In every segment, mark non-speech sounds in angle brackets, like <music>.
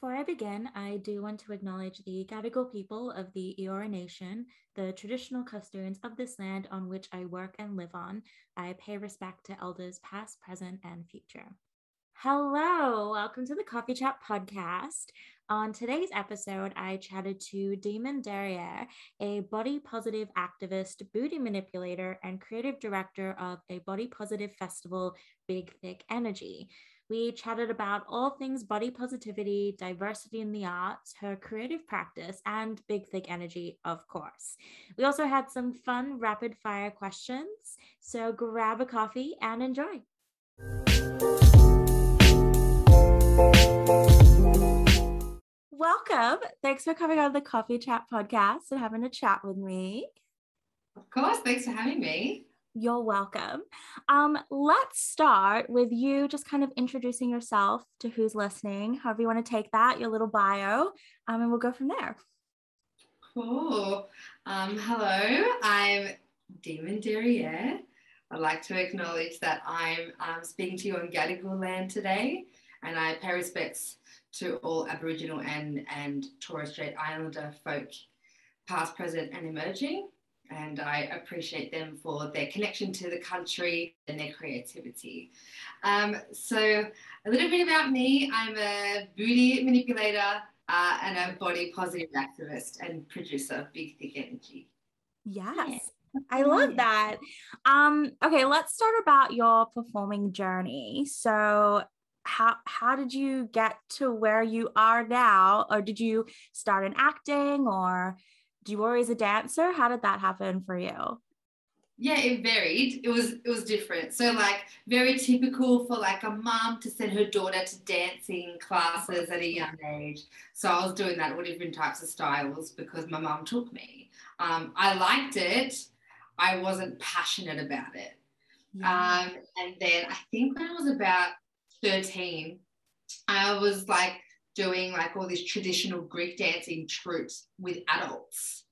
Before I begin, I do want to acknowledge the Gadigal people of the Eora Nation, the traditional custodians of this land on which I work and live on. I pay respect to elders past, present, and future. Hello, welcome to the Coffee Chat podcast. On today's episode, I chatted to Damon Derriere, a body positive activist, booty manipulator, and creative director of a body positive festival, Big Thick Energy. We chatted about all things body positivity, diversity in the arts, her creative practice, and big, thick energy, of course. We also had some fun rapid fire questions. So grab a coffee and enjoy. Welcome. Thanks for coming on the Coffee Chat podcast and having a chat with me. Of course. Thanks for having me. You're welcome. Um, let's start with you just kind of introducing yourself to who's listening, however you want to take that, your little bio, um, and we'll go from there. Cool. Um, hello, I'm Damon Derriere. I'd like to acknowledge that I'm um, speaking to you on Gadigal land today, and I pay respects to all Aboriginal and, and Torres Strait Islander folk, past, present, and emerging and I appreciate them for their connection to the country and their creativity. Um, so, a little bit about me I'm a booty manipulator uh, and a body positive activist and producer of Big Thick Energy. Yes. Yeah. I love that. Um, okay, let's start about your performing journey. So, how how did you get to where you are now, or did you start in acting, or you were always a dancer? How did that happen for you? Yeah, it varied. It was it was different. So like very typical for like a mom to send her daughter to dancing classes at a young age. So I was doing that all different types of styles because my mom took me. Um, I liked it. I wasn't passionate about it. Yeah. Um, and then I think when I was about 13, I was like doing like all these traditional Greek dancing troupes with adults.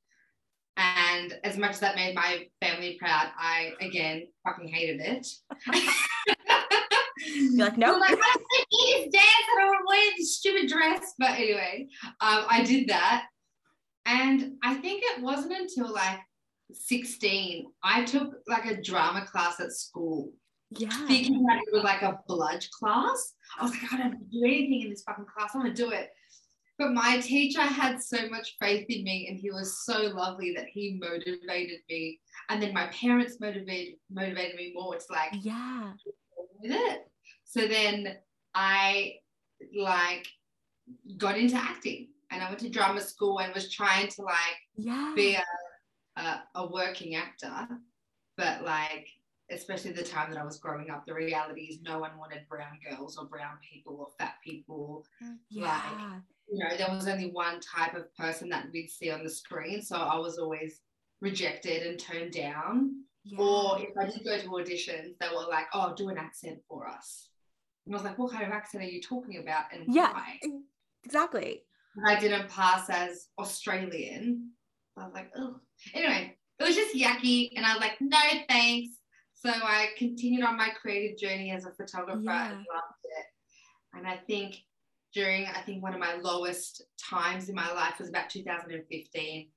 And as much as that made my family proud, I again fucking hated it. You're like, no. Nope. <laughs> Like, I don't dance. I don't want to wear this stupid dress. But anyway, um, I did that. And I think it wasn't until like 16, I took like a drama class at school yeah. thinking that it was like a blood class. I was like, I don't do anything in this fucking class. I'm gonna do it. But my teacher had so much faith in me and he was so lovely that he motivated me. And then my parents motivated motivated me more It's like yeah with it. So then I like got into acting and I went to drama school and was trying to like yeah. be a, a, a working actor. But like especially the time that I was growing up, the reality is no one wanted brown girls or brown people or fat people. Mm, yeah. Like, you know, there was only one type of person that we'd see on the screen. So I was always rejected and turned down. Yeah. Or if I did go to auditions, they were like, oh, do an accent for us. And I was like, what kind of accent are you talking about? And yeah, why? exactly. I didn't pass as Australian. I was like, oh. Anyway, it was just yucky. And I was like, no, thanks. So I continued on my creative journey as a photographer yeah. and loved it. And I think during, I think one of my lowest times in my life was about 2015.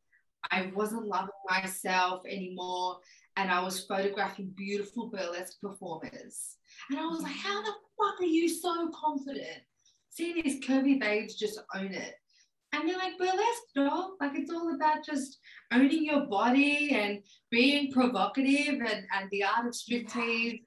I wasn't loving myself anymore. And I was photographing beautiful burlesque performers. And I was like, how the fuck are you so confident? Seeing these curvy babes just own it. And they're like, burlesque, dog. Like it's all about just owning your body and being provocative and, and the art of striptease.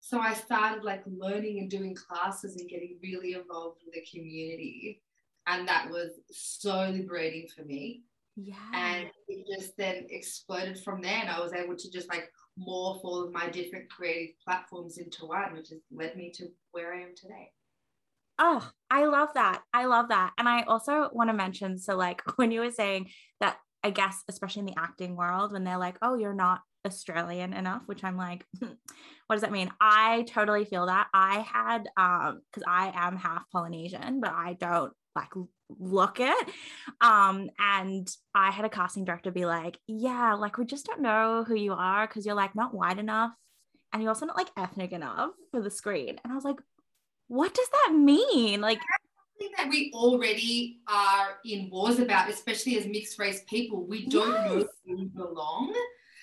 So I started like learning and doing classes and getting really involved with the community. And that was so liberating for me. Yeah. And it just then exploded from there. And I was able to just like morph all of my different creative platforms into one, which has led me to where I am today. Oh, I love that. I love that. And I also want to mention so, like, <laughs> when you were saying that, I guess, especially in the acting world, when they're like, oh, you're not Australian enough, which I'm like, <laughs> what does that mean? I totally feel that. I had, um, because I am half Polynesian, but I don't like look it. Um, and I had a casting director be like, yeah, like, we just don't know who you are because you're like not white enough and you're also not like ethnic enough for the screen. And I was like, what does that mean? Like, that we already are in wars about, especially as mixed race people. We don't yes. know where we belong.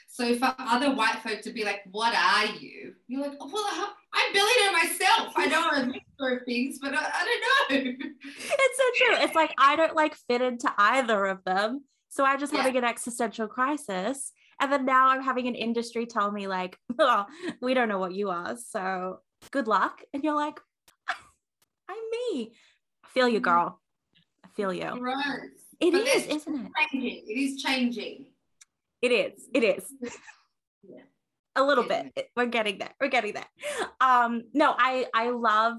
So for other white folk to be like, "What are you?" You're like, oh, "Well, I barely know myself. I know a mixture of things, but I, I don't know." It's so true. It's like I don't like fit into either of them, so I'm just yeah. having an existential crisis. And then now I'm having an industry tell me like, <laughs> "Oh, we don't know what you are, so good luck." And you're like, "I'm me." I feel you, mm. girl. I feel you. Gross. It but is, isn't it? Changing. It is changing. It is. It is. Yeah. A little bit. We're getting there. We're getting there. Um, no, I I love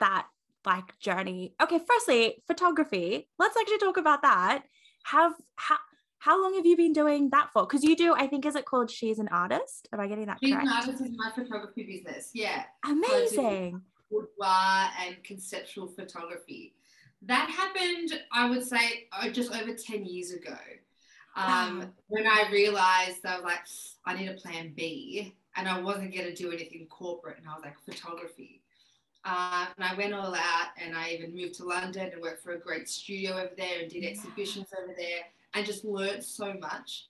that like journey. Okay, firstly, photography. Let's actually talk about that. Have how how long have you been doing that for? Because you do, I think, is it called She's an Artist? Am I getting that She's correct? an Artist is my photography business. Yeah. Amazing. Boudoir and conceptual photography. That happened, I would say, just over 10 years ago. Um, when I realized I was like, I need a plan B, and I wasn't going to do anything corporate, and I was like, photography. Uh, and I went all out, and I even moved to London and worked for a great studio over there and did exhibitions over there, and just learned so much.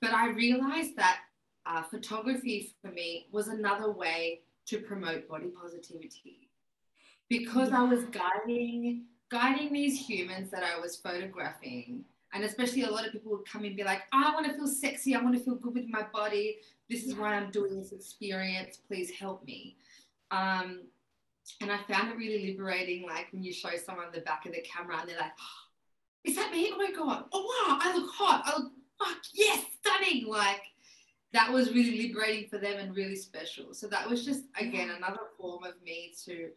But I realized that uh, photography for me was another way to promote body positivity because. I was guiding guiding these humans that I was photographing and especially a lot of people would come and be like, I want to feel sexy. I want to feel good with my body. This is why I'm doing this experience. Please help me. Um, and I found it really liberating, like when you show someone the back of the camera and they're like, oh, is that me? Oh my God. Oh wow, I look hot. I look fuck yes, stunning. Like that was really liberating for them and really special. So that was just again another form of me to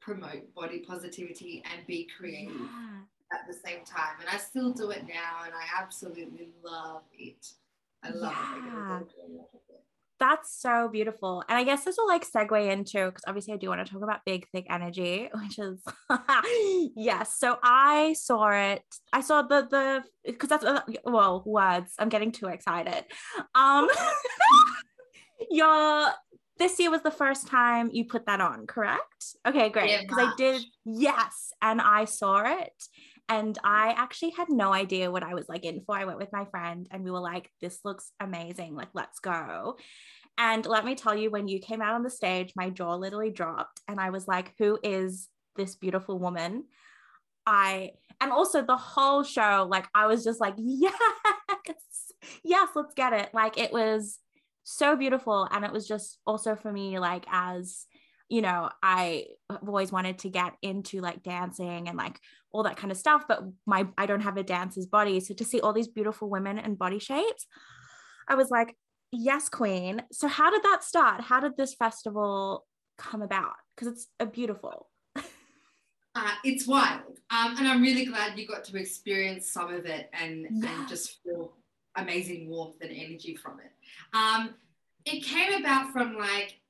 promote body positivity and be creative. Yeah at the same time. And I still do it now and I absolutely love it. I love yeah. it. That's so beautiful. And I guess this will like segue into because obviously I do want to talk about big, thick energy, <laughs> which is <laughs> yes. So I saw it. I saw the the because that's uh, well words. I'm getting too excited. Um <laughs> your this year was the first time you put that on, correct? Okay, great. Because I did, yes, and I saw it, and I actually had no idea what I was like in for. I went with my friend and we were like, this looks amazing. Like, let's go. And let me tell you, when you came out on the stage, my jaw literally dropped. And I was like, who is this beautiful woman? I, and also the whole show, like, I was just like, <laughs> yes, yes, let's get it. Like, it was so beautiful. And it was just also for me, like, as, you know, I have always wanted to get into like dancing and like all that kind of stuff, but my I don't have a dancer's body. So to see all these beautiful women and body shapes, I was like, yes, queen. So how did that start? How did this festival come about? Because it's a beautiful. <laughs> Uh, it's wild. Um, and I'm really glad you got to experience some of it and, yeah. and just feel amazing warmth and energy from it. Um, it came about from like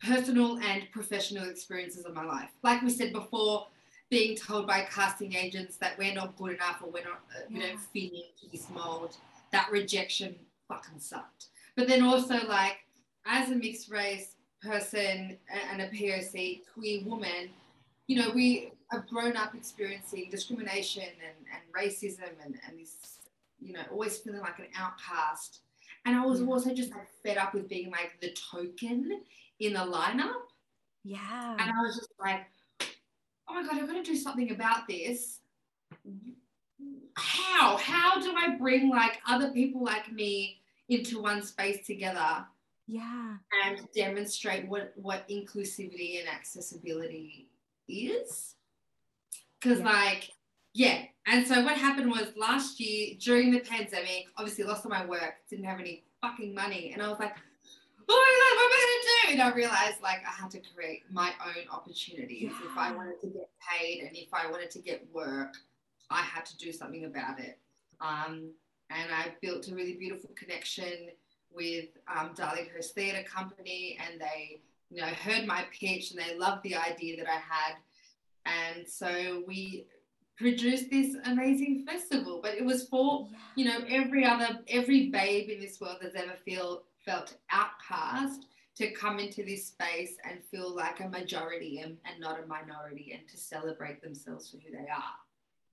personal and professional experiences of my life. Like we said before, being told by casting agents that we're not good enough or we're not, uh, we don't fit into this mold, that rejection fucking sucked. But then also, like, as a mixed race person and a POC queer woman, you know, we have grown up experiencing discrimination and, and racism and, and this, you know, always feeling like an outcast. And I was also just like fed up with being like the token in the lineup. Yeah. And I was just like, oh my God, I'm going to do something about this. How? How do I bring like other people like me into one space together? Yeah. And demonstrate what, what inclusivity and accessibility is. Because, yeah. like, yeah. And so what happened was last year during the pandemic, obviously lost all my work, didn't have any fucking money. And I was like, oh my god, what am I? And I realized like I had to create my own opportunities. Yeah. If I wanted to get paid and if I wanted to get work, I had to do something about it. Um, and I built a really beautiful connection with um, Darlinghurst Theatre Company, and they, you know, heard my pitch and they loved the idea that I had. And so we produced this amazing festival. But it was for, you know, every other, every babe in this world that's ever feel felt outcast to come into this space and feel like a majority and, and not a minority and to celebrate themselves for who they are.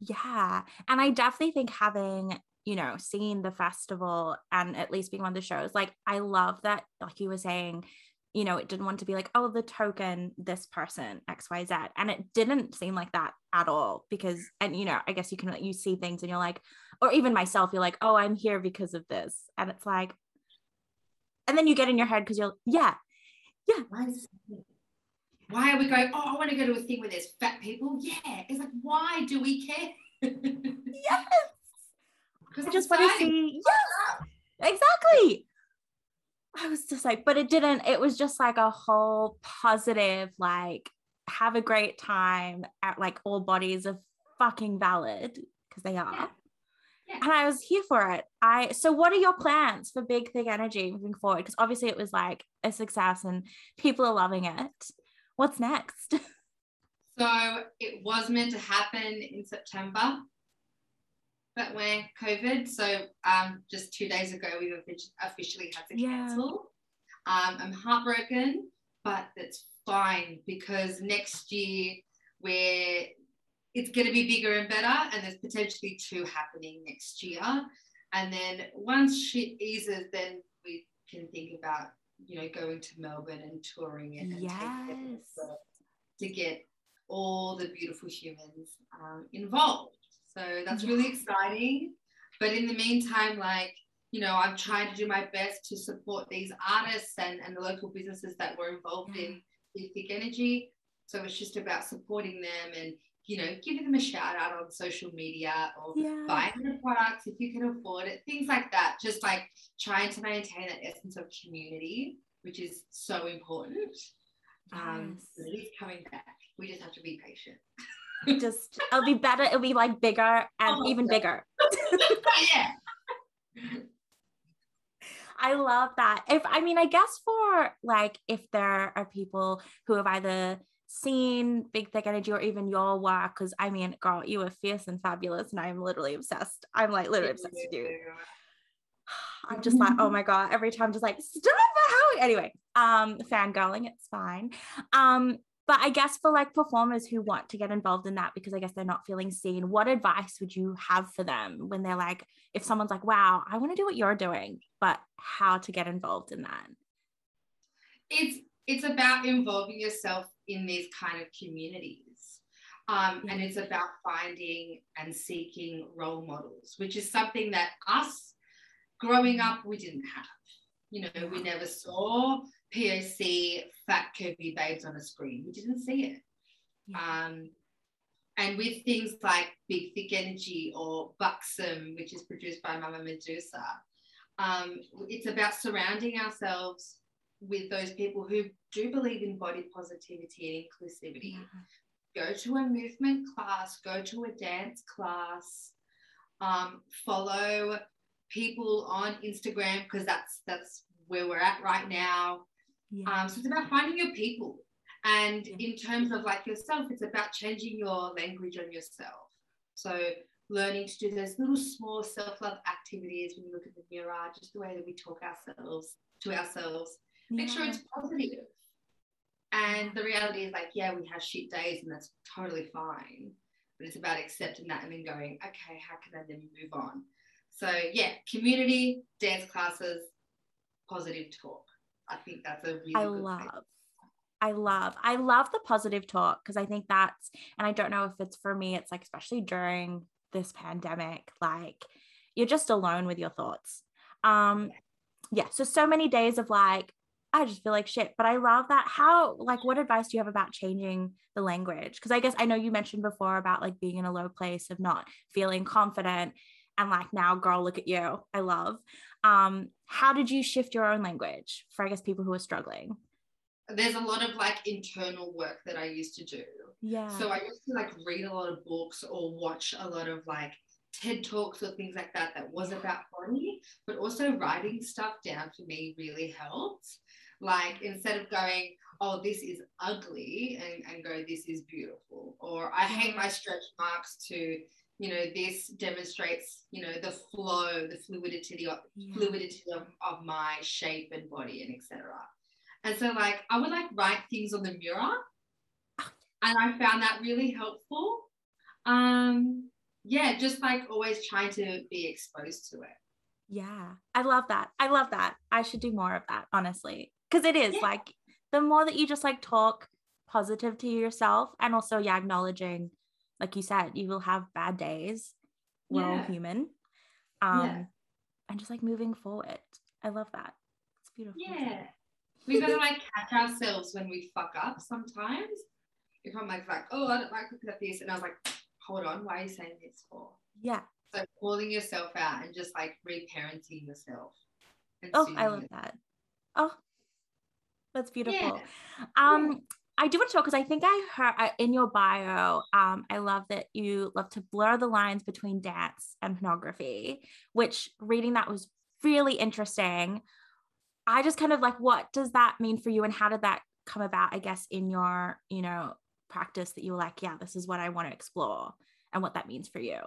Yeah. And I definitely think having, you know, seeing the festival and at least being on the shows, like I love that, like you were saying, you know, it didn't want to be like, oh, the token, this person, XYZ. And it didn't seem like that at all because, and, you know, I guess you can, you see things and you're like, or even myself, you're like, oh, I'm here because of this. And it's like, and then you get in your head because you're, yeah, yeah. Why, are we going, oh, I want to go to a thing where there's fat people? Yeah. It's like, why do we care? yes. <laughs> Because I just want to see, yes, exactly. I was just like, but it didn't, it was just like a whole positive, like, have a great time at like all bodies are fucking valid because they are. Yeah. And I was here for it. I so what are your plans for Big Thick Energy moving forward? Because obviously it was like a success and people are loving it. What's next? <laughs> So it was meant to happen in September but we're COVID. So um, just two days ago, we've officially had to cancel. Yeah. Um, I'm heartbroken, but it's fine because next year we're it's going to be bigger and better, and there's potentially two happening next year. And then once shit eases, then we can think about you know going to Melbourne and touring it and yes. to get all the beautiful humans um, involved. So that's really exciting. But in the meantime, like, you know, I'm trying to do my best to support these artists and, and the local businesses that were involved in Thick Energy. So it's just about supporting them and, you know, giving them a shout out on social media or yeah. buying the products if you can afford it, things like that. Just like trying to maintain that essence of community, which is so important. Um, yes. It is coming back. We just have to be patient. <laughs> just it'll be better it'll be like bigger and oh, even bigger <laughs> yeah I love that. If I mean, I guess for like if there are people who have either seen Big Thick Energy or even your work, because I mean, girl, you are fierce and fabulous, and I'm literally obsessed. I'm like literally obsessed with you. <sighs> I'm just like, oh my god, every time just like stop how anyway, um, fangirling, it's fine. Um, but I guess for like performers who want to get involved in that because I guess they're not feeling seen, what advice would you have for them when they're like, if someone's like, wow, I want to do what you're doing, but how to get involved in that? It's it's about involving yourself in these kind of communities. Um. And it's about finding and seeking role models, which is something that us growing up, we didn't have. You know, we never saw POC fat curvy babes on a screen. We didn't see it. Um, and with things like Big Thick Energy or Buxom, which is produced by Mama Medusa, um, it's about surrounding ourselves with those people who do believe in body positivity and inclusivity. Yeah. Go to a movement class, go to a dance class, um, follow people on Instagram because that's that's where we're at right now. Yeah. Um, so it's about finding your people. And yeah. in terms of like yourself, it's about changing your language on yourself. So learning to do those little small self-love activities when you look at the mirror, just the way that we talk ourselves to ourselves. Yeah. Make sure it's positive. And the reality is like, yeah, we have shit days and that's totally fine. But it's about accepting that and then going, okay, how can I then move on? So yeah, community, dance classes, positive talk. I think that's a really I love. Thing. I love, I love the positive talk because I think that's, and I don't know if it's for me, it's like, especially during this pandemic, like you're just alone with your thoughts. Um, yeah. So, so many days of like, I just feel like shit. But I love that. How, like, what advice do you have about changing the language? Because I guess I know you mentioned before about like being in a low place of not feeling confident. And like, now, girl, look at you. I love. Um, how did you shift your own language for, I guess, people who are struggling? There's a lot of like internal work that I used to do. Yeah. So I used to like read a lot of books or watch a lot of like TED Talks or things like that that was about body, but also writing stuff down for me really helped. Like instead of going, oh, this is ugly, and, and go, this is beautiful, or I hate my stretch marks to you know this demonstrates you know the flow the fluidity of fluidity of, of my shape and body and etc And so like I would like write things on the mirror. And I found that really helpful. Um yeah, just like always trying to be exposed to it. Yeah. I love that. I love that. I should do more of that, honestly. Cause it is yeah. like the more that you just like talk positive to yourself and also yeah, acknowledging, like you said, you will have bad days. We're yeah. all human. Um yeah. and just like moving forward. I love that. It's beautiful. Yeah we gotta like catch ourselves when we fuck up sometimes. If I'm like, like, oh, I don't like looking at this, and I was like, hold on, why are you saying this for? Yeah. So calling yourself out and just like reparenting yourself. Oh, I love it. that. Oh, that's beautiful. Yeah. Um. I do want to talk because I think I heard in your bio, um, I love that you love to blur the lines between dance and pornography, which reading that was really interesting. I just kind of like, what does that mean for you? And how did that come about, I guess, in your, you know, practice that you were like, yeah, this is what I want to explore and what that means for you?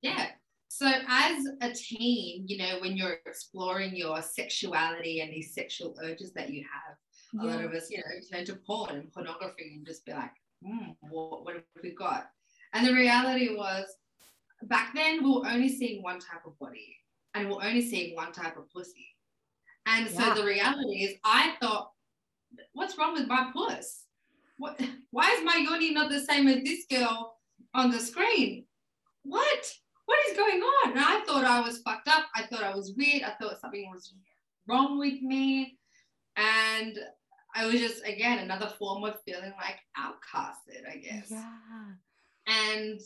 Yeah. So, as a teen, you know, when you're exploring your sexuality and these sexual urges that you have, a yeah. lot of us, you know, turn to porn and pornography and just be like, mm, what, what have we got? And the reality was, back then, we were only seeing one type of body and we we're only seeing one type of pussy. And yeah. so the reality is, I thought, what's wrong with my puss? What? Why is my yoni not the same as this girl on the screen? What? What is going on? And I thought I was fucked up. I thought I was weird. I thought something was wrong with me. And I was just, again, another form of feeling like outcasted, I guess. Yeah. And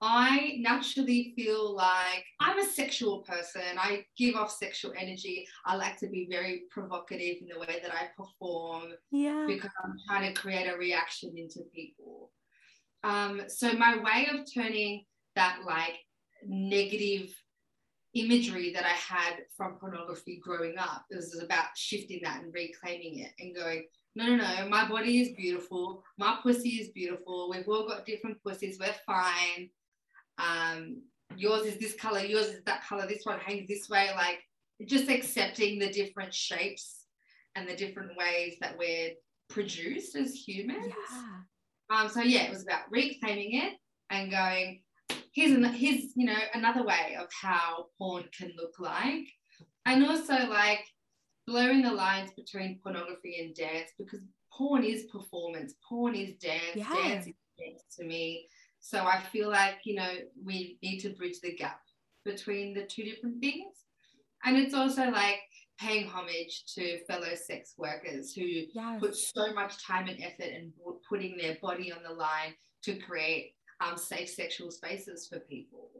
I naturally feel like I'm a sexual person. I give off sexual energy. I like to be very provocative in the way that I perform. Yeah. Because I'm trying to create a reaction into people. Um, so my way of turning that like negative imagery that I had from pornography growing up It was about shifting that and reclaiming it and going, no, no, no, my body is beautiful. My pussy is beautiful. We've all got different pussies. We're fine um, yours is this color, yours is that color, this one hangs this way. Like just accepting the different shapes and the different ways that we're produced as humans. Yeah. Um, so yeah, it was about reclaiming it and going, here's an, here's you know another way of how porn can look like, and also like blurring the lines between pornography and dance because porn is performance, porn is dance, yeah. dance is dance to me. So I feel like, you know, we need to bridge the gap between the two different things. And it's also like paying homage to fellow sex workers who yes. put so much time and effort and putting their body on the line to create um, safe sexual spaces for people.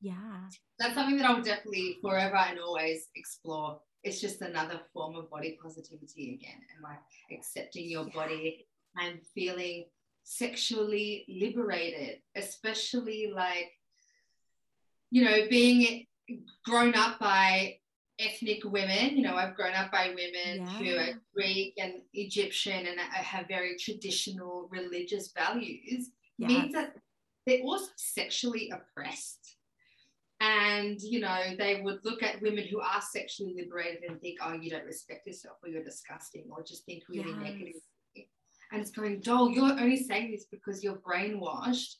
Yeah. That's something that I'll definitely forever and always explore. It's just another form of body positivity again and like accepting your yeah. body and feeling sexually liberated, especially like, you know, being grown up by ethnic women. You know, I've grown up by women yeah. who are Greek and Egyptian and have very traditional religious values, yeah. means that they're also sexually oppressed. And, you know, they would look at women who are sexually liberated and think, oh, you don't respect yourself or you're disgusting or just think really yes. negative and it's going, Doll, you're only saying this because you're brainwashed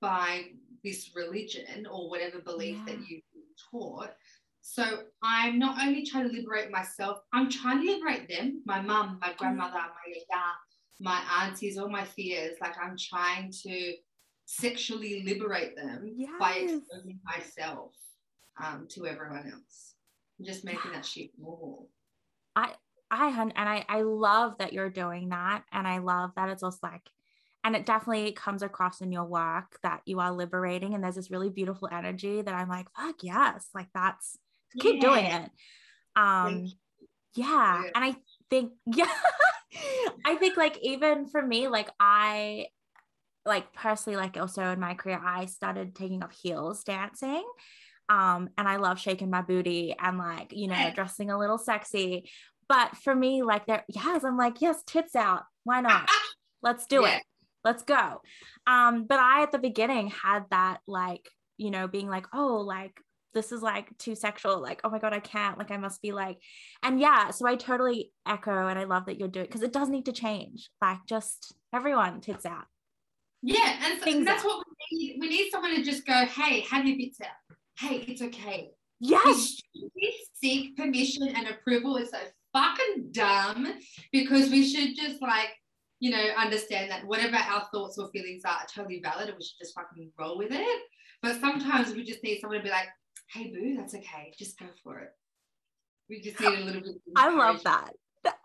by this religion or whatever belief yeah. that you've been taught. So I'm not only trying to liberate myself, I'm trying to liberate them, my mum, my mm. grandmother, my yaya, my aunties, all my fears. Like I'm trying to sexually liberate them yes. by exposing myself um, to everyone else. just making that shit normal. I I and I I love that you're doing that, and I love that it's also like, and it definitely comes across in your work that you are liberating, and there's this really beautiful energy that I'm like, fuck yes, like that's yeah. keep doing it. Um, yeah, and I think <laughs> yeah, I think like even for me, like I like personally like also in my career i started taking up heels dancing um and i love shaking my booty and like you know <laughs> dressing a little sexy but for me, like there, yes, I'm like, yes, tits out. Why not? <laughs> Let's do yeah. it. Let's go. Um, but I at the beginning had that like, you know, being like, oh, like this is like too sexual like oh my god i can't like i must be like and yeah so i totally echo and i love that you're doing because it does need to change like just everyone tits out yeah and so, that's out. what we need we need someone to just go hey have your bits out hey it's okay yes we seek permission and approval is so fucking dumb because we should just like you know understand that whatever our thoughts or feelings are, are totally valid and we should just fucking roll with it but sometimes we just need someone to be like hey boo, that's okay. Just go for it. We just need a little bit. I love that.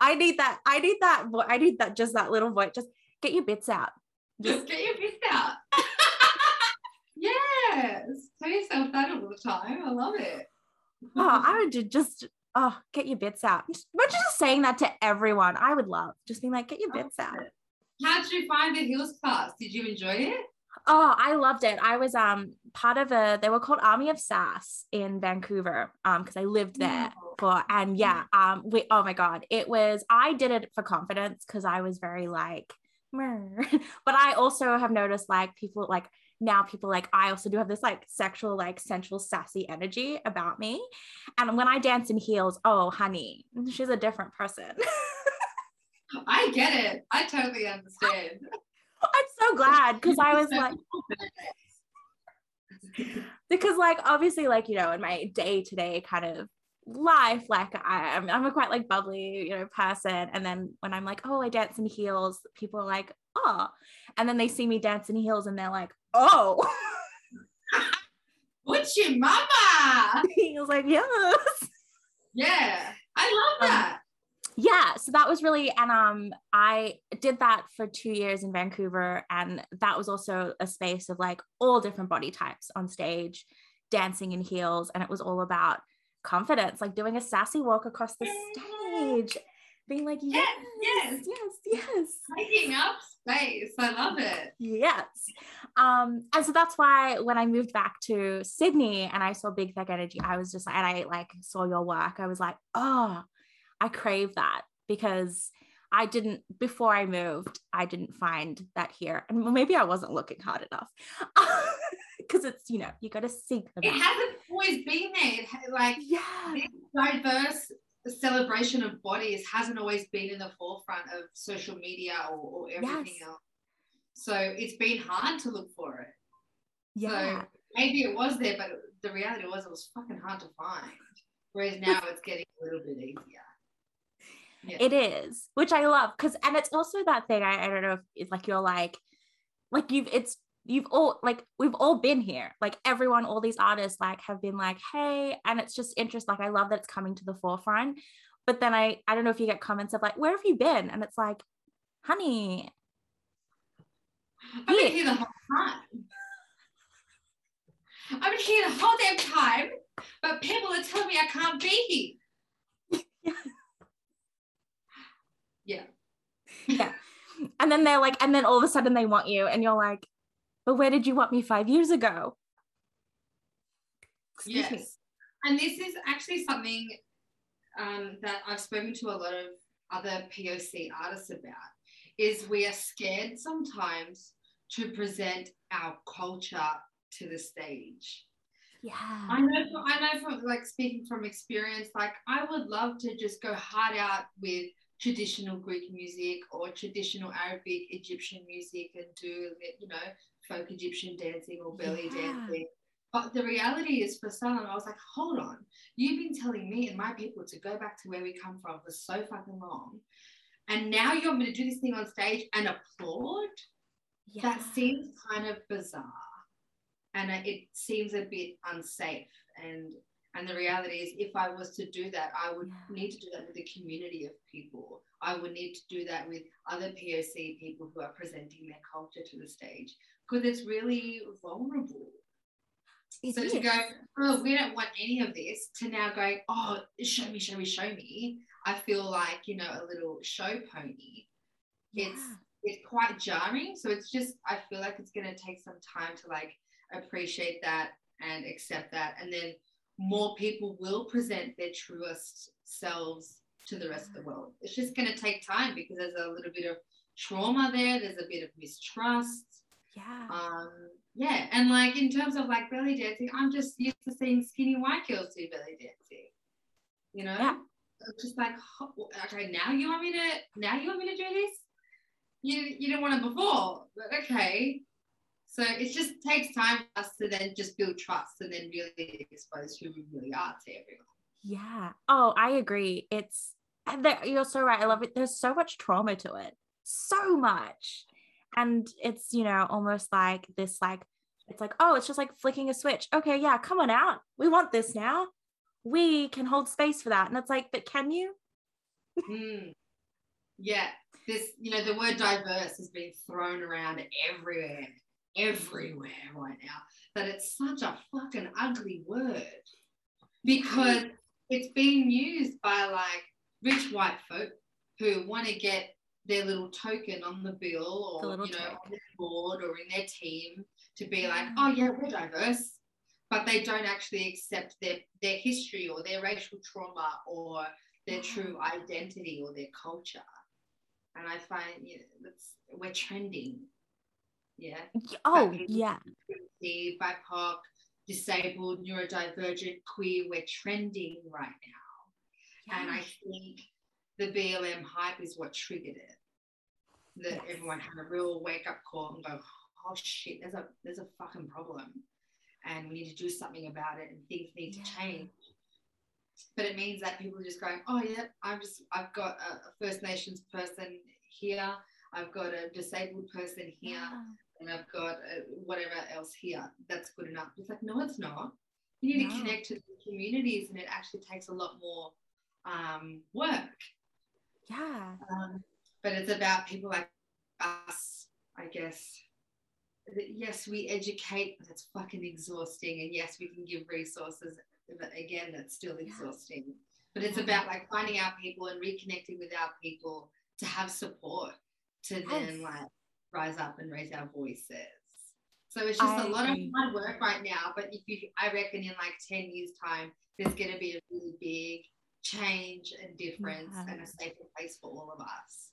I need that. I need that. I need that. Just that little voice. Just get your bits out. Just get your bits out. <laughs> yes. Tell yourself that all the time. I love it. oh, I would just oh get your bits out. Imagine just saying that to everyone. I would love just being like, get your bits out. How did you find the Hills class? Did you enjoy it? Oh, I loved it. I was um part of a they were called Army of Sass in Vancouver um because I lived there for and yeah um we oh my god it was I did it for confidence because I was very like <laughs> but I also have noticed like people like now people like I also do have this like sexual like sensual sassy energy about me. And when I dance in heels oh honey she's a different person. <laughs> I get it. I totally understand. <laughs> I'm so glad because I was like, because like obviously like you know in my day to day kind of life like I, I'm, I'm a quite like bubbly you know person. And then when I'm like oh I dance in heels people are like oh. And then they see me dance in heels and they're like oh. <laughs> What's your mama? <laughs> He was like yes. Yeah I love um, that. yeah so that was really and um i did that for two years in vancouver and that was also a space of like all different body types on stage dancing in heels and it was all about confidence like doing a sassy walk across the stage being like yes yes yes yes taking up space i love it yes um and so that's why when i moved back to sydney and i saw big thick energy i was just like and i like saw your work i was like oh I crave that because I didn't before I moved, I didn't find that here. And maybe I wasn't looking hard enough. <laughs> Because it's, you know, you got to seek them. It out. hasn't always been there. Like yeah. diverse celebration of bodies hasn't always been in the forefront of social media or, or everything yes. else. So it's been hard to look for it. Yeah. So maybe it was there, but the reality was it was fucking hard to find. Whereas now it's getting a little bit easier. Yeah. It is, which I love because, and it's also that thing. I, I don't know if it's like you're like, like you've, it's, you've all, like, we've all been here. Like, everyone, all these artists, like, have been like, hey, and it's just interest Like, I love that it's coming to the forefront. But then I, I don't know if you get comments of like, where have you been? And it's like, honey, I've been here the whole time. I've been here the whole damn time, but people are telling me I can't be here. yeah. <laughs> Yeah. Yeah. And then they're like, and then all of a sudden they want you, and you're like, but where did you want me five years ago? Excuse yes. Me. And this is actually something um, that I've spoken to a lot of other POC artists about is we are scared sometimes to present our culture to the stage. Yeah. I know from, I know from like speaking from experience, like I would love to just go hard out with traditional Greek music or traditional Arabic Egyptian music and do, you know, folk Egyptian dancing or belly yeah. dancing. But the reality is for some, I was like, hold on, you've been telling me and my people to go back to where we come from for so fucking long. And now you want me to do this thing on stage and applaud? Yeah. That seems kind of bizarre. And it seems a bit unsafe. And and the reality is, if I was to do that, I would yeah. need to do that with a community of people. I would need to do that with other POC people who are presenting their culture to the stage because it's really vulnerable. It so is. to go, oh, we don't want any of this, to now going, oh, show me, show me, show me. I feel like you know a little show pony. Yeah. It's it's quite jarring. So it's just I feel like it's going to take some time to like appreciate that and accept that, and then more people will present their truest selves to the rest of the world. It's just going to take time because there's a little bit of trauma there, there's a bit of mistrust. Yeah. Um, yeah, and like in terms of like belly dancing, I'm just used to seeing skinny white girls do belly dancing. You know, Yeah. just like okay, now you want me to now you want me to do this? You you didn't want it before, but okay. So it just takes time for us to then just build trust and then really expose who we really are to everyone. Yeah. Oh, I agree. It's and you're so right. I love it. There's so much trauma to it. So much. And it's, you know, almost like this like it's like, oh, it's just like flicking a switch. Okay, yeah, come on out. We want this now. We can hold space for that. And it's like, but can you? Mm. Yeah, this you know the word diverse has been thrown around everywhere, everywhere right now. But it's such a fucking ugly word because it's being used by like rich white folk who want to get their little token on the bill or little you know token. on their board or in their team to be like, Mm. oh yeah, we're diverse. But they don't actually accept their, their history or their racial trauma or their true identity or their culture. And I find you know, that's, we're trending. Yeah. Oh, yeah. The BIPOC, disabled, neurodivergent, queer, we're trending right now. And I think the BLM hype is what triggered it. That Yes. everyone had a real wake up call and go, oh shit, there's a there's a fucking problem. And we need to do something about it and things need to change. But it means that people are just going, oh yeah, I'm just I've got a, First Nations person here, I've got a disabled person here, yeah. and I've got uh, whatever else here. That's good enough. It's like, no, it's not. You need to connect to the communities, and it actually takes a lot more um, work. Yeah. Um, but it's about people like us, I guess. Yes, we educate, but it's fucking exhausting. And yes, we can give resources, but again, that's still Yeah. exhausting. But it's Yeah. about like finding our people and reconnecting with our people to have support to then like rise up and raise our voices. So it's just I a lot agree. of hard work right now. But if you, I reckon in like 10 years' time, there's going to be a really big change and difference and a safer place for all of us.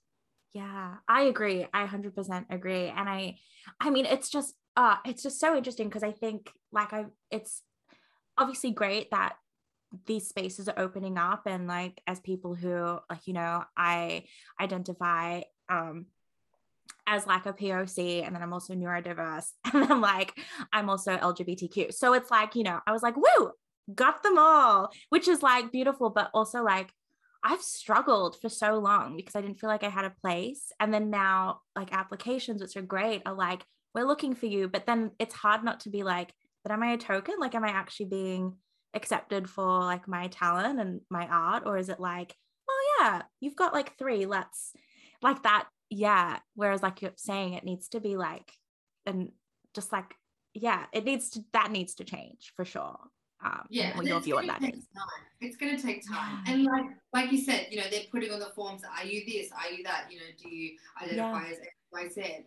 Yeah, I agree. I 100% agree. And I I mean it's just uh it's just so interesting because I think like I it's obviously great that these spaces are opening up and like as people who like you know I identify um as like a POC and then I'm also neurodiverse <laughs> and then like I'm also LGBTQ. So it's like, you know, I was like, woo, got them all, which is like beautiful, but also like I've struggled for so long because I didn't feel like I had a place. And then now, like applications, which are great, are like, we're looking for you. But then it's hard not to be like, but am I a token? Like, am I actually being accepted for like my talent and my art? Or is it like, oh, yeah, you've got like three, let's like that. Yeah. Whereas, like you're saying, it needs to be like, and just like, yeah, it needs to, that needs to change for sure. Um, Yeah, your it's view on that time. It's going to take time, and like like you said, you know, they're putting on the forms. Are you this? Are you that? You know, do you identify as X, Y, Z?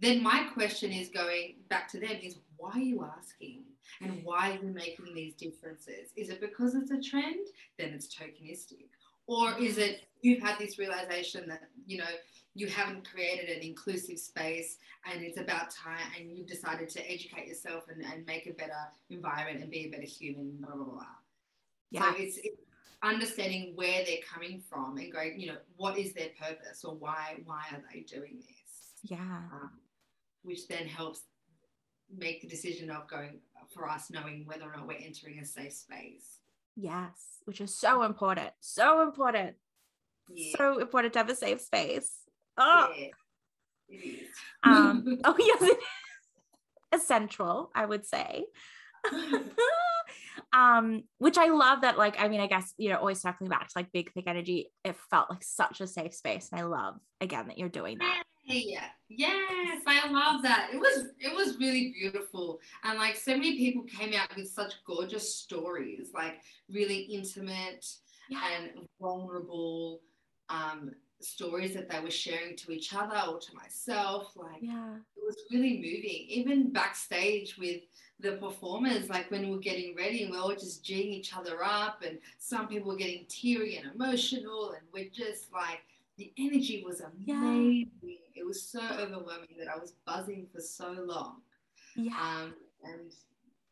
Then my question is going back to them: is why are you asking, and why are you making these differences? Is it because it's a trend? Then it's tokenistic, or is it you've had this realization that you know you haven't created an inclusive space and it's about time and you've decided to educate yourself and, and make a better environment and be a better human blah blah blah Yeah. so it's, it's understanding where they're coming from and going you know what is their purpose or why why are they doing this Yeah. um, which then helps make the decision of going for us knowing whether or not we're entering a safe space Yes, which is so important. So important. yeah, So important to have a safe space. Oh, yeah it is um, <laughs> oh <laughs> yes, it is essential, I would say. <laughs> um, which I love that, like, I mean, I guess, you know, always circling back to like big thick energy, it felt like such a safe space. And I love again that you're doing that. Yeah, yes, I love that. It was it was really beautiful, and like so many people came out with such gorgeous stories, like really intimate Yeah. and vulnerable um, stories that they were sharing to each other or to myself. Like Yeah. it was really moving. Even backstage with the performers, like when we were getting ready, and we are all just geeing each other up, and some people were getting teary and emotional, and we're just like the energy was Yeah. amazing. It was so overwhelming that I was buzzing for so long. Yeah. Um, and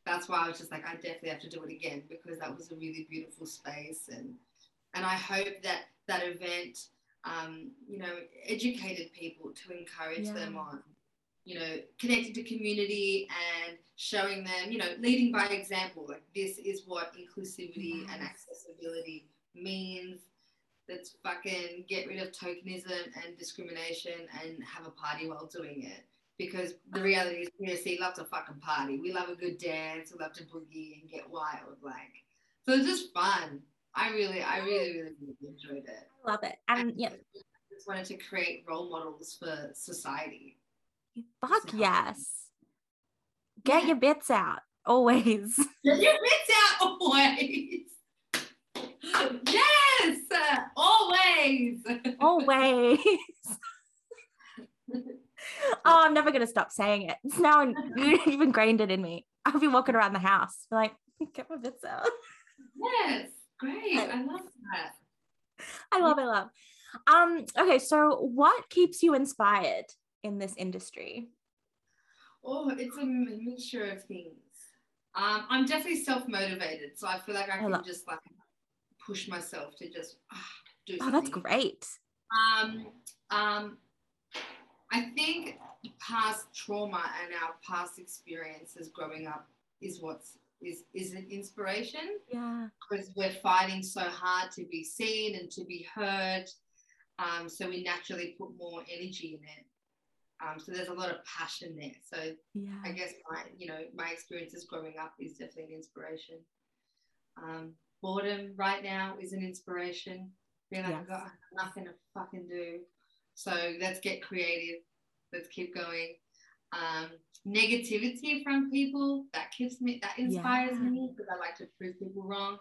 that's why I was just like, I definitely have to do it again because that was a really beautiful space. And and I hope that that event, um, you know, educated people to encourage Yeah. them on, you know, connecting to community and showing them, you know, leading by example. Like this is what inclusivity and accessibility means. Let's fucking get rid of tokenism and discrimination and have a party while doing it. Because the reality is, PSC love to fucking party. We love a good dance. We love to boogie and get wild. Like, so it's just fun. I really, I really, really, really enjoyed it. I love it. And yeah, I just wanted to create role models for society. fuck So- yes. Get Yeah. your bits out always. <laughs> Get your bits out always. yes, always. always. <laughs> oh, I'm never gonna stop saying it. It's now in, <laughs> you've ingrained it in me. I'll be walking around the house, like, get my bits out. yes, great. I love that. I love, I love. Um, okay, so what keeps you inspired in this industry? Oh, it's a mixture of things. Um, I'm definitely self motivated, so I feel like I I can love- just like push myself to just ah, do Oh, that's great. Um, um, I think past trauma and our past experiences growing up is what's is is an inspiration Yeah. because we're fighting so hard to be seen and to be heard. Um, so we naturally put more energy in it. Um, so there's a lot of passion there. So yeah. I guess my, you know, my experiences growing up is definitely an inspiration. Um, boredom right now is an inspiration. Being like, Yes. I've got nothing to fucking do. So let's get creative. Let's keep going. Um, negativity from people that keeps me, that inspires Yeah. me because I like to prove people wrong.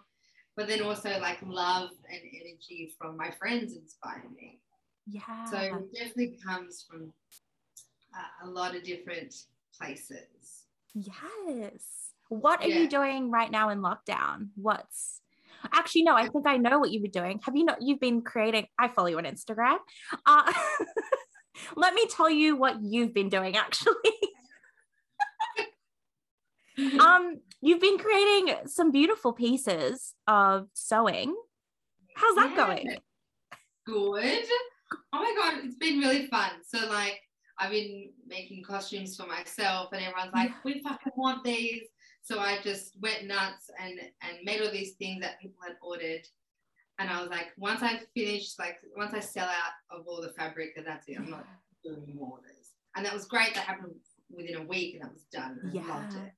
But then also like love and energy from my friends inspire me. Yeah. So it definitely comes from uh, a lot of different places. Yes. What are Yeah. you doing right now in lockdown? What's actually no, I think I know what you were doing. Have you not you've been creating I follow you on Instagram. Uh <laughs> let me tell you what you've been doing actually. <laughs> um you've been creating some beautiful pieces of sewing. How's that Yeah. going? Good. Oh my god, it's been really fun. So like I've been making costumes for myself and everyone's like, we fucking want these. So I just went nuts and and made all these things that people had ordered. And I was like, once I finish, like once I sell out of all the fabric, and that's it. I'm not doing more orders. And that was great. That happened within a week and that was done. I loved it.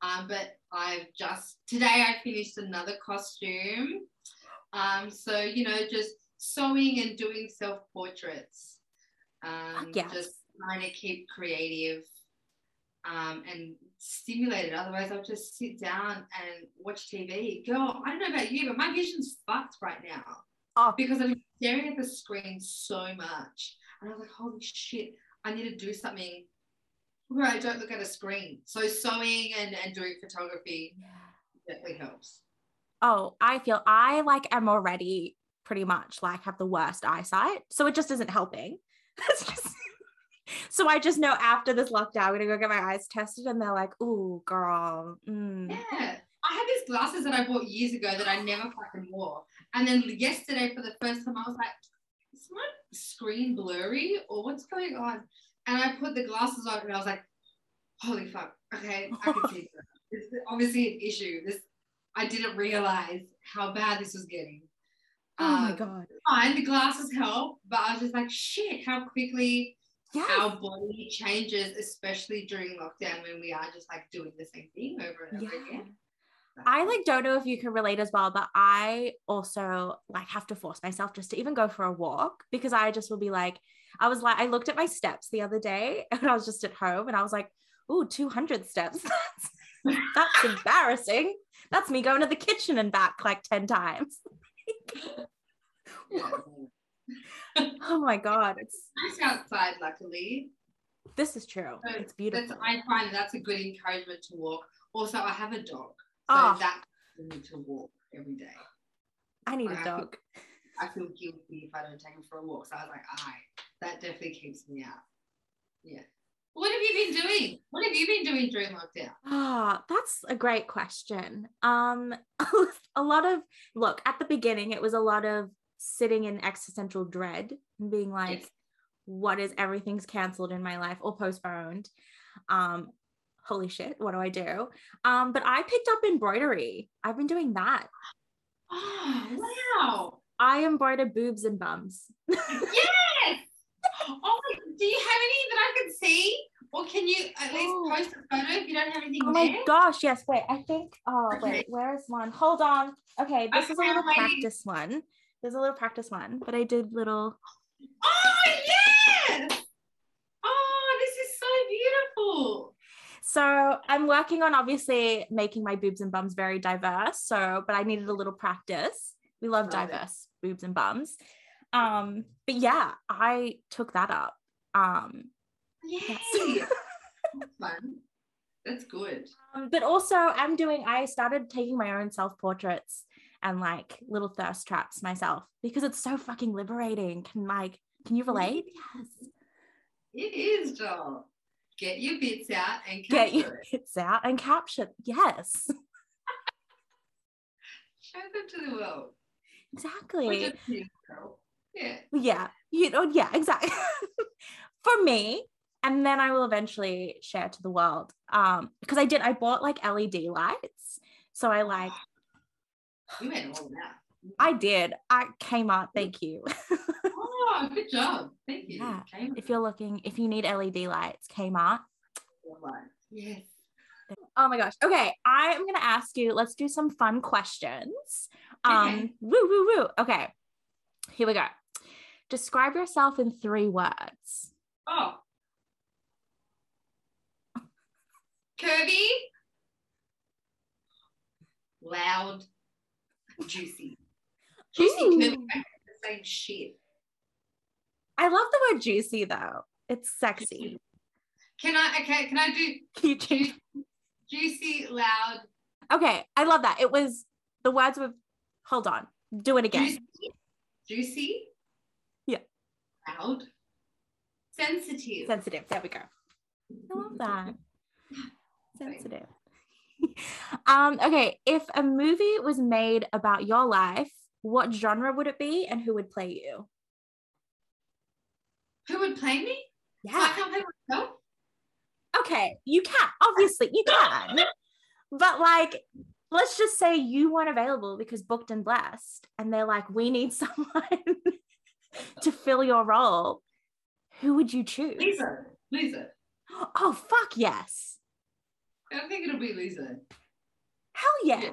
Um, but I've just today I finished another costume. Um, so you know, just sewing and doing self portraits. Um, yes. just trying to keep creative um, and stimulated. Otherwise, I'll just sit down and watch TV. Girl, I don't know about you, but my vision's fucked right now Oh, because I've been staring at the screen so much. And I was like, holy shit, I need to do something where I don't look at a screen. So sewing and, and doing photography definitely helps. Oh, I feel I like am already pretty much like have the worst eyesight. So it just isn't helping. <laughs> It's just <laughs> so I just know after this lockdown, I'm gonna go get my eyes tested, and they're like, "Ooh, girl, mm. Yeah. I had these glasses that I bought years ago that I never fucking wore. And then yesterday, for the first time, I was like, is my screen blurry or what's going on? And I put the glasses on and I was like, holy fuck. Okay, I can see <laughs> that. It's obviously an issue. This I didn't realize how bad this was getting. oh my Um, god, Fine, the glasses help, but I was just like, shit, how quickly yeah, our body changes, especially during lockdown when we are just like doing the same thing over and over yeah." again. I like don't know if you can relate as well, but I also like have to force myself just to even go for a walk because I just will be like, I was like, I looked at my steps the other day <laughs> and I was just at home and I was like, ooh, 200 steps. <laughs> That's, that's embarrassing. That's me going to the kitchen and back like 10 times. <laughs> Yeah. Oh my God. It's nice outside, luckily. this is true. So It's beautiful. I find that's a good encouragement to walk. Also, I have a dog, so Oh. that need to walk every day. I need I a feel- dog. I feel guilty if I don't take him for a walk. So I was like, all right, that definitely keeps me out. Yeah. What have you been doing? What have you been doing during lockdown? Ah, that's a great question. Um, <laughs> a lot of look at the beginning, it was a lot of sitting in existential dread and being like, yes. what is everything's canceled in my life or postponed? Um, holy shit, what do I do? Um, but I picked up embroidery. I've been doing that. <gasps> Oh, wow. I embroider boobs and bums. <laughs> yes. Oh, do you have any that I can see? Or can you at least oh. post a photo if you don't have anything Oh there? my gosh, yes. Wait, I think oh okay. wait, where is one? Hold on. Okay, this okay, is a little practice one. There's a little practice one, but I did little Oh yes! Oh, this is so beautiful. So I'm working on obviously making my boobs and bums very diverse. So, but I needed a little practice. We love, love diverse it. boobs and bums. Um, but yeah, I took that up. Um, Yay! <laughs> That's fun. That's good. Um, but also, I'm doing. I started taking my own self portraits and like little thirst traps myself because it's so fucking liberating. Can like, can you relate? Yes. It is, Joel. Get your bits out and get your it. bits out and capture. Yes. <laughs> Show them to the world. Exactly. Yeah. Yeah. You know, yeah, exactly. <laughs> For me, and then I will eventually share to the world. Um, because I did, I bought like LED lights. So I like You went all that. I did. I Kmart, thank you. <laughs> oh, good job. Thank you. Yeah. If you're looking, if you need LED lights, Kmart. Yes. Oh my gosh. Okay. I am gonna ask you, let's do some fun questions. Um, okay. woo woo woo. Okay. Here we go. Describe yourself in three words. Oh. Curvy. Loud. Juicy. Juicy curvy. The same shit. I love the word juicy though. It's sexy. Can I okay, can I do can you change? juicy, loud? Okay, I love that. It was the words were hold on. Do it again. Juicy. Juicy. Yeah. Loud. Sensitive. Sensitive. There we go. I love that. <laughs> Sensitive. <laughs> um, okay, if a movie was made about your life, what genre would it be and who would play you? Who would play me? Yeah. So I can't play myself? Okay, you can. Obviously, you can. but like, let's just say you weren't available because booked and blessed, and they're like, we need <laughs> someone to fill your role. Who would you choose? Lisa. Lisa. <gasps> Oh fuck yes. I think it'll be Lisa. Hell yeah. yeah.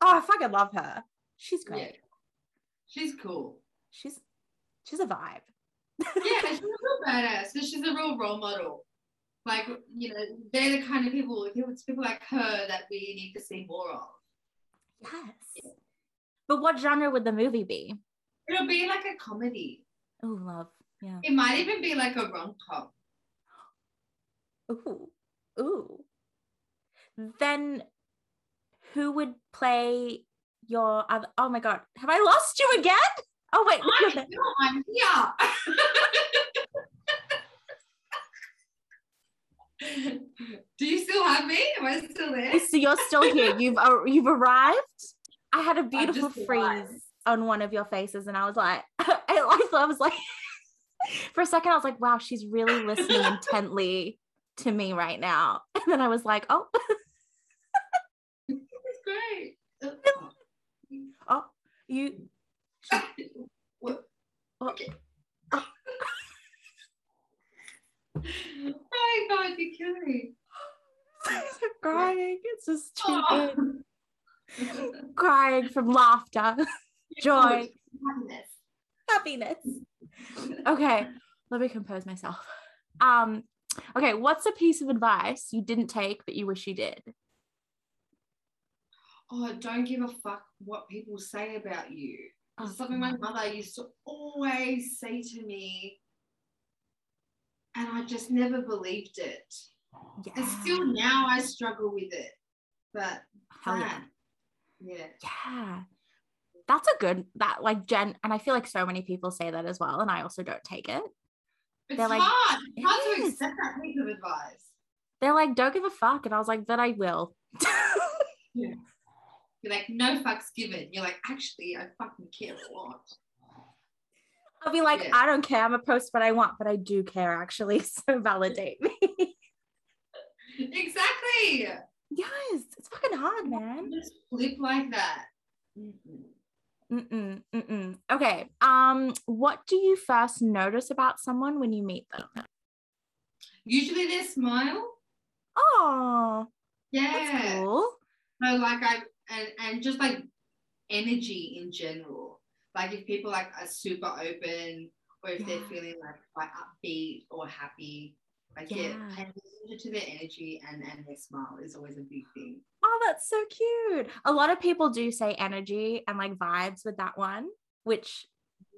Oh, I fucking love her. She's great. Yeah. She's cool. She's she's a vibe. yeah, <laughs> she's a real badass. So she's a real role model. Like, you know, they're the kind of people, it's people like her that we need to see more of. Yes. Yeah. But what genre would the movie be? It'll be like a comedy. Oh, love. Yeah. It might even be like a rom com. Ooh. Ooh. Then who would play your other oh my god, have I lost you again? Oh wait, I I'm here. <laughs> Do you still have me? Am I still there? So you're still here. You've uh, you've arrived. I had a beautiful freeze on one of your faces, and I was like, <laughs> I, I was like, <laughs> for a second, I was like, wow, she's really listening intently to me right now. And then I was like, oh, this is great. oh, you. what? Okay. Oh. oh my god, you're killing me. <laughs> crying. It's just stupid. Oh. crying from laughter, <laughs> joy, happiness. Happiness. Okay, let me compose myself. Um, okay, what's a piece of advice you didn't take but you wish you did? Oh, don't give a fuck what people say about you. Oh, something my mother used to always say to me and I just never believed it. Yeah. And still now I struggle with it. But Hell yeah. Yeah. Yeah. That's a good that like Jen and I feel like so many people say that as well and I also don't take it. It's They're like, hard. It's hard to accept that piece of advice. they're like, don't give a fuck. And I was like, but I will. <laughs> You're like, no fucks given. You're like, actually, I fucking care a lot. I'll be like, Yeah. I don't care. I'm gonna post what I want, but I do care actually. <laughs> So validate me. Exactly. yes, it's fucking hard, man. Just flip like that. Mm-mm. Mm-mm, mm-mm. Okay. Um, what do you first notice about someone when you meet them? Usually they smile. Oh, Yeah. that's cool. So like I and and just like energy in general. Like if people like are super open or if they're feeling like quite upbeat or happy, like yeah, Yeah. to their energy and and their smile is always a big thing. Oh, that's so cute. A lot of people do say energy and like vibes with that one, which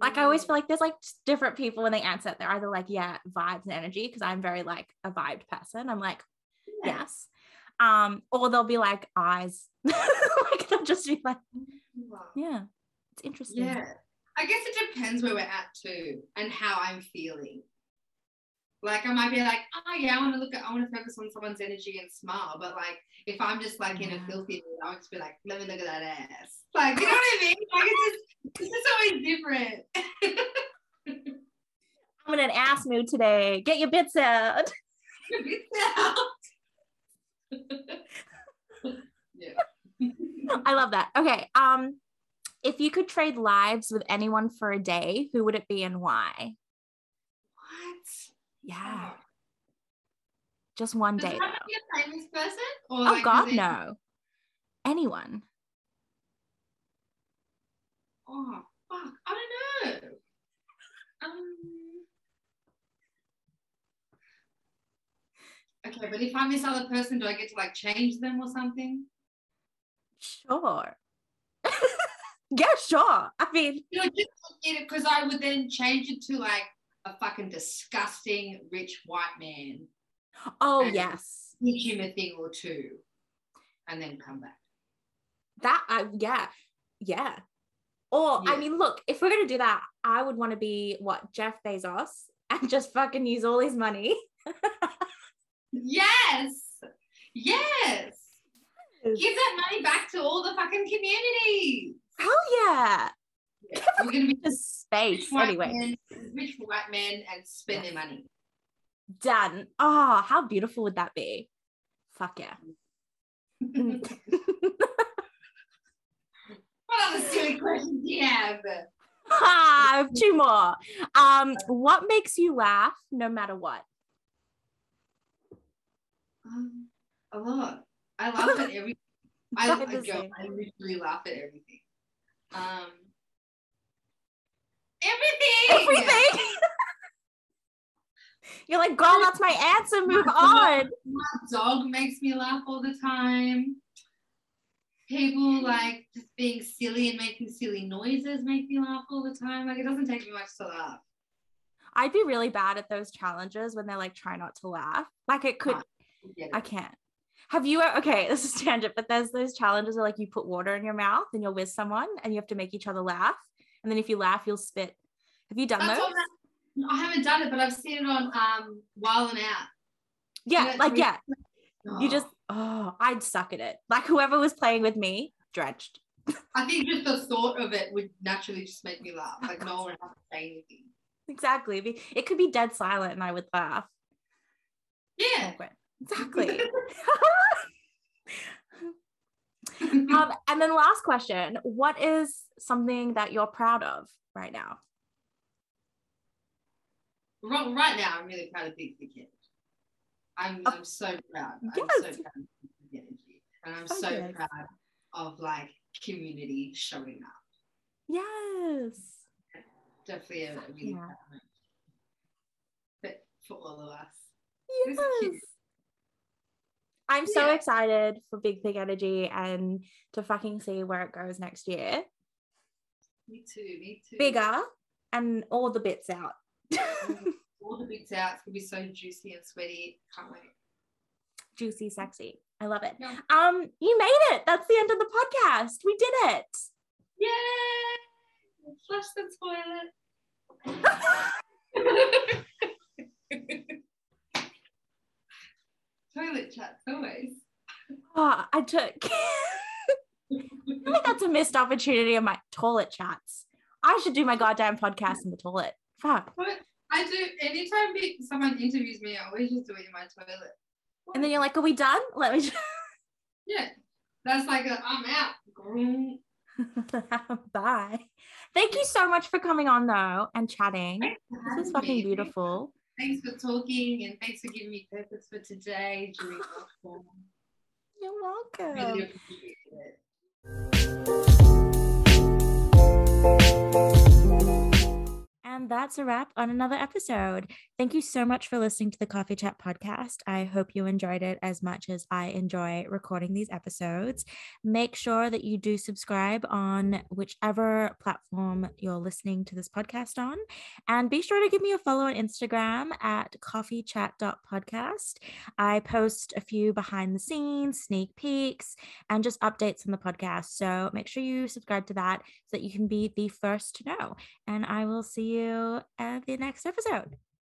like I always feel like there's like different people when they answer it. They're either like, yeah, vibes and energy, because I'm very like a vibed person. I'm like, Yeah. yes. Um, or they'll be like eyes. <laughs> like they'll just be like, yeah, it's interesting. Yeah. I guess it depends where we're at too and how I'm feeling. Like I might be like, oh yeah, I want to look at, I want to focus on someone's energy and smile. But like, if I'm just like in a filthy mood, I'll just be like, let me look at that ass. Like, you know what I mean? Like it's just, it's just always different. <laughs> I'm in an ass mood today. Get your bits out. <laughs> yeah. <laughs> I love that. Okay. Um, if you could trade lives with anyone for a day, who would it be and why? What? Yeah. Just one Does day have to be a famous person? Or Oh like, God, no. Anyone. Oh fuck! I don't know. Um. Okay, but if I'm this other person, do I get to like change them or something? Sure. <laughs> yeah, sure. I mean, You know, just because I would then change it to like a fucking disgusting rich white man, oh yes. teach him a thing or two, and then come back. That uh, yeah. Yeah. Or I mean, look, if we're gonna do that, I would want to be what Jeff Bezos and <laughs> just fucking use all his money. <laughs> Yes, yes. Give that money back to all the fucking community. Hell yeah. Yeah, we're gonna be Just space. Anyway, men, rich white men, and spend their money. done. Oh, how beautiful would that be? Fuck yeah. <laughs> What other silly questions do you have? Ah, I have two more. Um, what makes you laugh no matter what? Um, a lot. I laugh at everything. <laughs> I, I same. I literally laugh at everything. Um, everything. Everything. <laughs> You're like, girl, that's my answer. Move on. My dog makes me laugh all the time. People like just being silly and making silly noises make me laugh all the time. Like it doesn't take me much to laugh. I'd be really bad at those challenges when they're like, try not to laugh. Like it could, I. I can't. Have you, okay, <laughs> this is tangent, but there's those challenges where like you put water in your mouth and you're with someone and you have to make each other laugh. And then if you laugh, you'll spit. Have you done That's those? that- I haven't done it, but I've seen it on um Wild 'N Out. Yeah, that's like, really- yeah, you just, oh, I'd suck at it. Like whoever was playing with me, drenched. I think just the thought of it would naturally just make me laugh. Like no one would have to say anything. Exactly. It could be dead silent and I would laugh. Yeah. Exactly. <laughs> um, and then last question What is something that you're proud of right now? right, right now, I'm really proud of Big Big Energy. I'm, Oh. I'm so proud. I'm so proud of Big Energy. And I'm so yes. proud of like community showing up. Yes. Definitely a, a really Yeah. proud moment. But for all of us. Yes. This is cute. I'm so Yeah. excited for Big Big Energy and to fucking see where it goes next year. Me too, me too. Bigger and all the bits out. All the bits out. It's gonna be so juicy and sweaty. Can't wait. Juicy, sexy. I love it. Yeah. Um, you made it. That's the end of the podcast. We did it. Yay! Flush the toilet. <laughs> <laughs> Toilet chats always. Oh, I took. <laughs> I think that's a missed opportunity of my toilet chats. I should do my goddamn podcast in the toilet. Fuck. I do anytime someone interviews me, I always just do it in my toilet. And then you're like, "Are we done? Let me." Just... <laughs> Yeah, that's like i am out. <laughs> Bye. Thank you so much for coming on though and chatting. This is fucking beautiful. Thanks for talking and thanks for giving me purpose for today during lockdown. You're welcome. Really appreciate it. And that's a wrap on another episode. Thank you so much for listening to the Coffee Chat podcast. I hope you enjoyed it as much as I enjoy recording these episodes. Make sure that you do subscribe on whichever platform you're listening to this podcast on. And be sure to give me a follow on Instagram at coffeechat.podcast. I post a few behind the scenes, sneak peeks, and just updates on the podcast. So make sure you subscribe to that so that you can be the first to know and I will see you at the next episode.